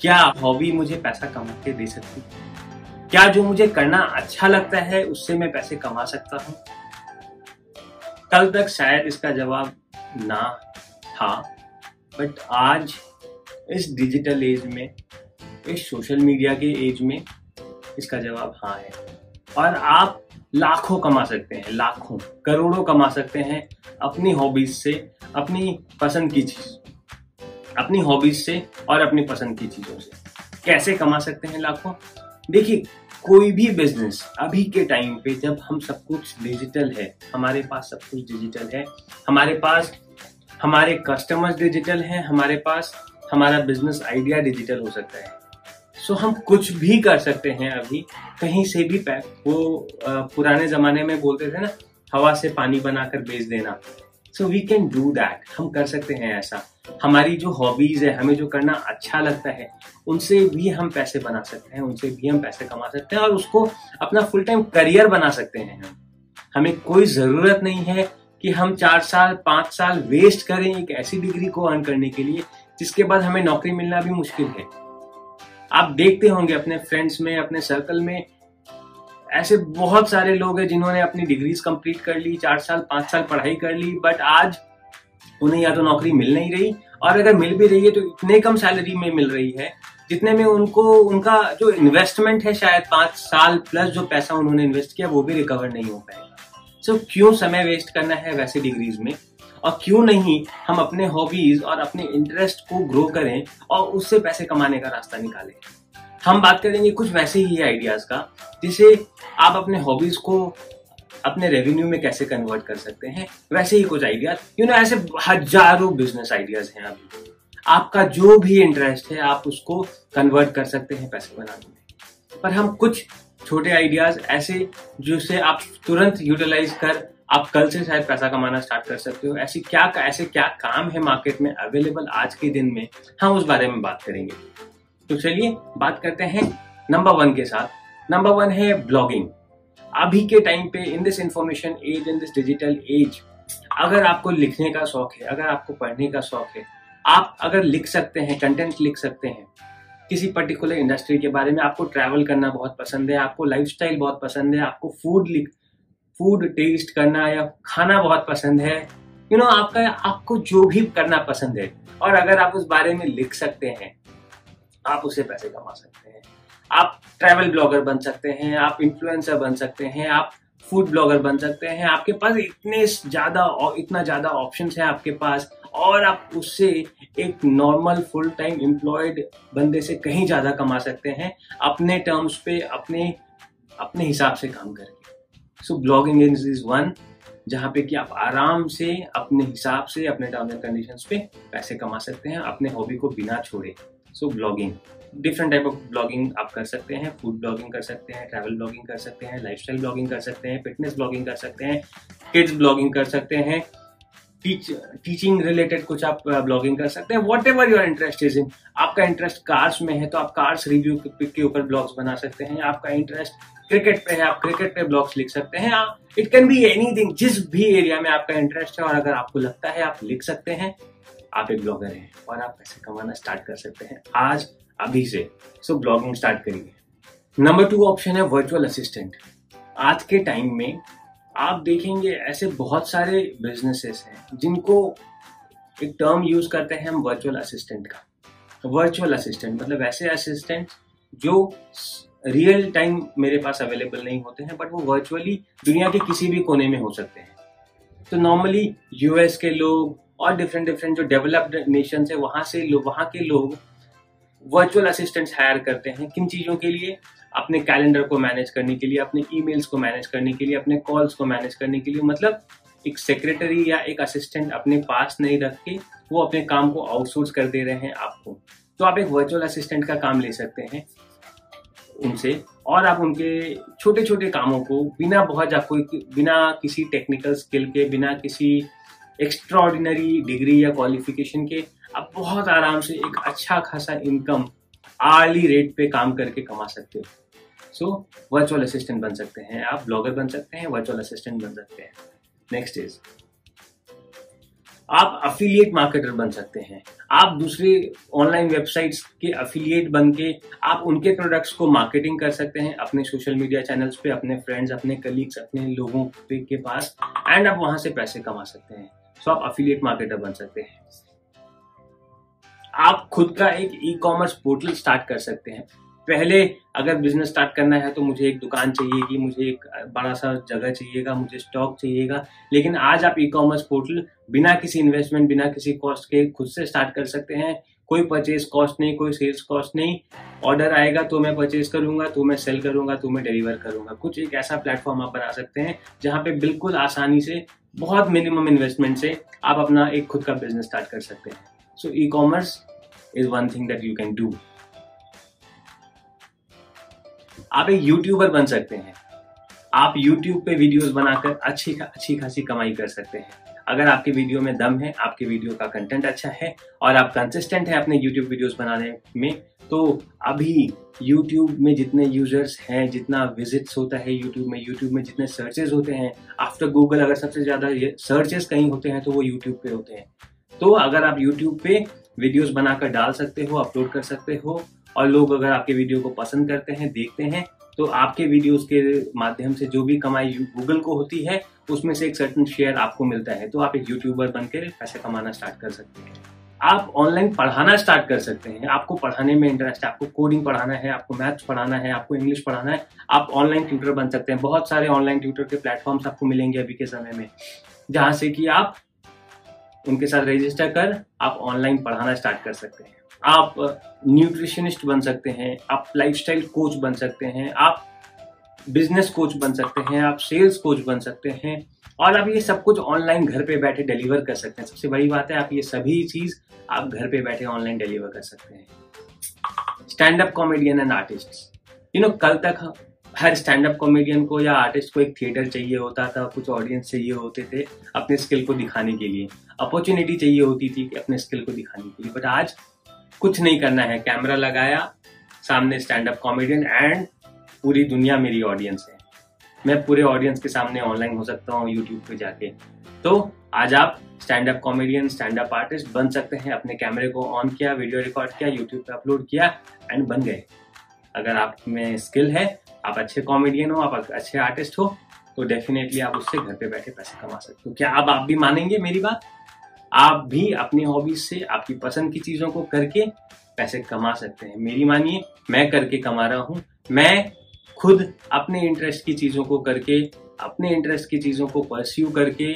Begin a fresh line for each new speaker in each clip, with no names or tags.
क्या हॉबी मुझे पैसा कमा के दे सकती है? क्या जो मुझे करना अच्छा लगता है, उससे मैं पैसे कमा सकता हूँ? कल तक शायद इसका जवाब ना था बट आज इस डिजिटल एज में, इस सोशल मीडिया के एज में इसका जवाब हाँ है। और आप लाखों कमा सकते हैं, लाखों, करोड़ों कमा सकते हैं अपनी हॉबीज से, अपनी पसंद की चीज़। अपनी हॉबीज से और अपनी पसंद की चीज़ों से। कैसे कमा सकते हैं लाखों? देखिए, कोई भी बिज़नेस अभी के टाइम पे जब हम सब कुछ डिजिटल है, हमारे पास सब कुछ डिजिटल है, हमारे पास, हमारे कस्टमर्स डिजिटल हैं, हमारे पास हमारा बिज़नेस आइडिया डिजिटल हो सकता है। सो हम कुछ भी कर सकते हैं अभी। कहीं से भी पैक वो पुराने जमाने में बोलते थे ना, हवा से पानी बनाकर बेच देना। So we can do that हम कर सकते हैं ऐसा। हमारी जो हॉबीज है, हमें जो करना अच्छा लगता है, उनसे भी हम पैसे बना सकते हैं, उनसे भी हम पैसे कमा सकते हैं और उसको अपना फुल टाइम करियर बना सकते हैं हम। हमें कोई ज़रूरत नहीं है कि हम चार साल, पाँच साल वेस्ट करें एक ऐसी डिग्री को अर्न करने के लिए, जिसके बाद हमें नौकरी मिलना भी मुश्किल है। आप देखते होंगे अपने फ्रेंड्स में, अपने सर्कल में ऐसे बहुत सारे लोग हैं जिन्होंने अपनी डिग्रीज कंप्लीट कर ली चार साल पाँच साल पढ़ाई कर ली बट आज उन्हें या तो नौकरी मिल नहीं रही और अगर मिल भी रही है तो इतने कम सैलरी में मिल रही है जितने में उनको उनका जो इन्वेस्टमेंट है शायद पाँच साल प्लस जो पैसा उन्होंने इन्वेस्ट किया वो भी रिकवर नहीं हो पाएगा। सो so, क्यों समय वेस्ट करना है वैसे डिग्रीज में? और क्यों नहीं हम अपने हॉबीज और अपने इंटरेस्ट को ग्रो करें और उससे पैसे कमाने का रास्ता निकालें? हम बात करेंगे कुछ वैसे ही आइडियाज़ का, जिसे आप अपने हॉबीज को अपने रेवेन्यू में कैसे कन्वर्ट कर सकते हैं, वैसे ही कुछ आइडियाज़ यू नो ऐसे हज़ारों बिज़नेस आइडियाज़ हैं अभी। आपका जो भी इंटरेस्ट है, आप उसको कन्वर्ट कर सकते हैं पैसे बनाने में। पर हम कुछ छोटे आइडियाज़ ऐसे, जिसे आप तुरंत यूटिलाइज कर, आप कल से शायद पैसा कमाना स्टार्ट कर सकते हो। ऐसी क्या, ऐसे क्या काम है मार्केट में अवेलेबल आज के दिन में? हम उस बारे में बात करेंगे। तो चलिए बात करते हैं नंबर वन के साथ। नंबर वन है ब्लॉगिंग अभी के टाइम पे in this information age in this digital age अगर आपको लिखने का शौक है अगर आपको पढ़ने का शौक है आप अगर लिख सकते हैं कंटेंट लिख सकते हैं किसी पर्टिकुलर इंडस्ट्री के बारे में आपको ट्रैवल करना बहुत पसंद है आपको लाइफस्टाइल बहुत पसंद है आपको फ़ूड लिख फ़ूड टेस्ट करना या खाना बहुत पसंद है यू you नो know, आपका आपको जो भी करना पसंद है और अगर आप उस बारे में लिख सकते हैं आप उससे पैसे कमा सकते हैं। आप ट्रैवल ब्लॉगर बन सकते हैं, आप इन्फ्लुएंसर बन सकते हैं, आप फ़ूड ब्लॉगर बन सकते हैं। आपके पास इतने ज़्यादा इतना ज़्यादा ऑप्शन है आपके पास और आप उससे एक नॉर्मल फुल टाइम एम्प्लॉयड बंदे से कहीं ज़्यादा कमा सकते हैं। अपने टर्म्स पे, अपने अपने हिसाब से काम करके। सो ब्लॉगिंग इज़ वन जहाँ पे कि आप आराम से, अपने हिसाब से, अपने टर्म्स एंड कंडीशन पे पैसे कमा सकते हैं, अपने हॉबी को बिना छोड़े। So blogging different type of blogging आप कर सकते हैं फ़ूड ब्लॉगिंग कर सकते हैं ट्रैवल ब्लॉगिंग कर सकते हैं लाइफस्टाइल ब्लॉगिंग कर सकते हैं फिटनेस ब्लॉगिंग कर सकते हैं किड्स ब्लॉगिंग कर सकते हैं टीच टीचिंग रिलेटेड कुछ आप ब्लॉगिंग कर सकते हैं। Whatever your interest is in आपका इंटरेस्ट कार्स में है तो आप कार्स रिव्यू के ऊपर ब्लॉग्स बना सकते हैं। आपका इंटरेस्ट क्रिकेट पे है, आप क्रिकेट पे ब्लॉग्स लिख सकते हैं। इट कैन बी एनीथिंग जिस भी एरिया में आपका इंटरेस्ट है और अगर आपको लगता है, आप लिख सकते हैं। आप एक ब्लॉगर हैं और आप पैसे कमाना स्टार्ट कर सकते हैं आज, अभी से। सो ब्लॉगिंग स्टार्ट करिए। नंबर टू ऑप्शन है वर्चुअल असिस्टेंट आज के टाइम में आप देखेंगे ऐसे बहुत सारे बिजनेसेस हैं जिनको एक टर्म यूज़ करते हैं हम वर्चुअल असिस्टेंट का। वर्चुअल असिस्टेंट मतलब ऐसे असिस्टेंट जो रियल टाइम मेरे पास अवेलेबल नहीं होते हैं बट वो वर्चुअली दुनिया के किसी भी कोने में हो सकते हैं। तो नॉर्मली यूएस के लोग और डिफरेंट डिफरेंट जो डेवलप्ड नेशन है, वहाँ से वहाँ के लोग वर्चुअल असिस्टेंट्स हायर करते हैं किन चीज़ों के लिए? अपने कैलेंडर को मैनेज करने के लिए, अपने ईमेल्स को मैनेज करने के लिए, अपने कॉल्स को मैनेज करने के लिए। मतलब एक सेक्रेटरी या एक असिस्टेंट अपने पास नहीं रख के वो अपने काम को आउटसोर्स कर दे रहे हैं आपको। तो आप एक वर्चुअल असिस्टेंट का काम ले सकते हैं उनसे और आप उनके छोटे छोटे कामों को बिना बहुत कोई, बिना किसी टेक्निकल स्किल के, बिना किसी एक्स्ट्रा डिग्री या क्वालिफिकेशन के, आप बहुत आराम से एक अच्छा खासा इनकम आर्ली रेट पे काम करके कमा सकते हो। सो वर्चुअल असिस्टेंट बन सकते हैं आप ब्लॉगर बन सकते हैं वर्चुअल असिस्टेंट बन सकते हैं। नेक्स्ट इज़ आप अफिलिएट मार्केटर बन सकते हैं। आप दूसरे ऑनलाइन वेबसाइट्स के अफिलिएट बन के आप उनके प्रोडक्ट्स को मार्केटिंग कर सकते हैं, अपने सोशल मीडिया चैनल्स पे, अपने फ्रेंड्स अपने कलीग्स अपने लोगों के पास एंड आप वहाँ से पैसे कमा सकते हैं। सो आप अफिलियट मार्केटर बन सकते हैं। आप खुद का एक ई कॉमर्स पोर्टल स्टार्ट कर सकते हैं। पहले अगर बिज़नेस स्टार्ट करना है तो मुझे एक दुकान चाहिएगी मुझे एक बड़ा सा जगह चाहिएगा, मुझे स्टॉक चाहिएगा। लेकिन आज आप ई कॉमर्स पोर्टल बिना किसी इन्वेस्टमेंट बिना किसी कॉस्ट के खुद से स्टार्ट कर सकते हैं। कोई परचेज कॉस्ट नहीं, कोई सेल्स कॉस्ट नहीं। ऑर्डर आएगा तो मैं परचेज करूँगा तो मैं सेल करूँगा तो मैं डिलीवर करूँगा। कुछ एक ऐसा प्लेटफॉर्म आप बना सकते हैं जहाँ पे बिल्कुल आसानी से बहुत मिनिमम इन्वेस्टमेंट से आप अपना एक खुद का बिज़नेस स्टार्ट कर सकते हैं। So e commerce is one thing that you can do आप एक यूट्यूबर बन सकते हैं। आप यूट्यूब पे वीडियोस बनाकर अच्छी अच्छी खासी कमाई कर सकते हैं। अगर आपके वीडियो में दम है, आपके वीडियो का कंटेंट अच्छा है और आप कंसिस्टेंट है अपने यूट्यूब वीडियोस बनाने में तो अभी यूट्यूब में जितने यूज़र्स हैं, जितना विजिट्स होता है यूट्यूब में यूट्यूब में जितने सर्चेस होते हैं आफ्टर गूगल अगर सबसे ज़्यादा सर्चेस कहीं होते हैं तो वो यूट्यूब पे होते हैं। तो अगर आप यूट्यूब पे वीडियोस बनाकर डाल सकते हो अपलोड कर सकते हो, और लोग अगर आपके वीडियो को पसंद करते हैं, देखते हैं तो आपके वीडियोस के माध्यम से जो भी कमाई गूगल को होती है, उसमें से एक सर्टन शेयर आपको मिलता है। तो आप एक यूट्यूबर बनकर पैसे कमाना स्टार्ट कर सकते हैं। आप ऑनलाइन पढ़ाना स्टार्ट कर सकते हैं। आपको पढ़ाने में इंटरेस्ट है, आपको कोडिंग पढ़ाना है, आपको मैथ्स पढ़ाना है, आपको इंग्लिश पढ़ाना है, आप ऑनलाइन ट्यूटर बन सकते हैं। बहुत सारे ऑनलाइन ट्यूटर के प्लेटफॉर्म्स आपको मिलेंगे अभी के समय में, जहाँ से कि आप उनके साथ रजिस्टर कर, आप ऑनलाइन पढ़ाना स्टार्ट कर सकते हैं। आप न्यूट्रिशनिस्ट बन सकते हैं, आप लाइफस्टाइल कोच बन सकते हैं, आप बिज़नेस कोच बन सकते हैं, आप सेल्स कोच बन सकते हैं, और आप ये सब कुछ ऑनलाइन घर पे बैठे डिलीवर कर सकते हैं। सबसे बड़ी बात है, आप ये सभी चीज़ आप घर पे बैठे ऑनलाइन डिलीवर कर सकते हैं। Stand up comedian and artist you know कल तक हर स्टैंड अप कॉमेडियन को या आर्टिस्ट को एक थिएटर चाहिए होता था, कुछ ऑडियंस चाहिए होते थे अपने स्किल को दिखाने के लिए। अपॉर्चुनिटी चाहिए होती थी अपने स्किल को दिखाने के लिए। बट आज कुछ नहीं करना है। कैमरा लगाया, सामने स्टैंड अप कॉमेडियन एंड पूरी दुनिया मेरी ऑडियंस है। मैं पूरे ऑडियंस के सामने ऑनलाइन हो सकता हूँ यूट्यूब पे जाके। तो आज आप stand up comedian stand up artist बन सकते हैं। अपने कैमरे को ऑन किया वीडियो रिकॉर्ड किया यूट्यूब पे अपलोड किया एंड बन गए। अगर आप में स्किल है, आप अच्छे कॉमेडियन हो, आप अच्छे आर्टिस्ट हो तो डेफिनेटली आप उससे घर पे बैठे पैसे कमा सकते हो। क्या अब आप भी मानेंगे मेरी बात? आप भी अपनी हॉबीज से, आपकी पसंद की चीज़ों को करके पैसे कमा सकते हैं। मेरी मानिए, मैं करके कमा रहा हूँ। मैं खुद अपने इंटरेस्ट की चीज़ों को करके, अपने इंटरेस्ट की चीज़ों को परस्यू करके,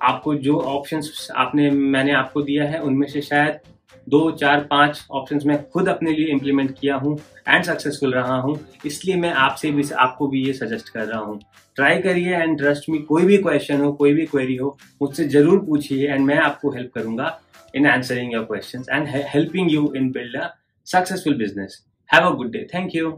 आपको जो ऑप्शंस आपने, मैंने आपको दिया है, उनमें से शायद दो, चार, पाँच ऑप्शन मैं खुद अपने लिए इम्प्लीमेंट किया हूँ एंड सक्सेसफुल रहा हूँ। इसलिए मैं आपसे भी, आपको भी ये सजेस्ट कर रहा हूँ। ट्राई करिए एंड ट्रस्ट मी कोई भी क्वेश्चन हो, कोई भी क्वेरी हो, मुझसे ज़रूर पूछिए एंड मैं आपको हेल्प करूँगा in answering your question and helping you in build a successful business have a good day thank you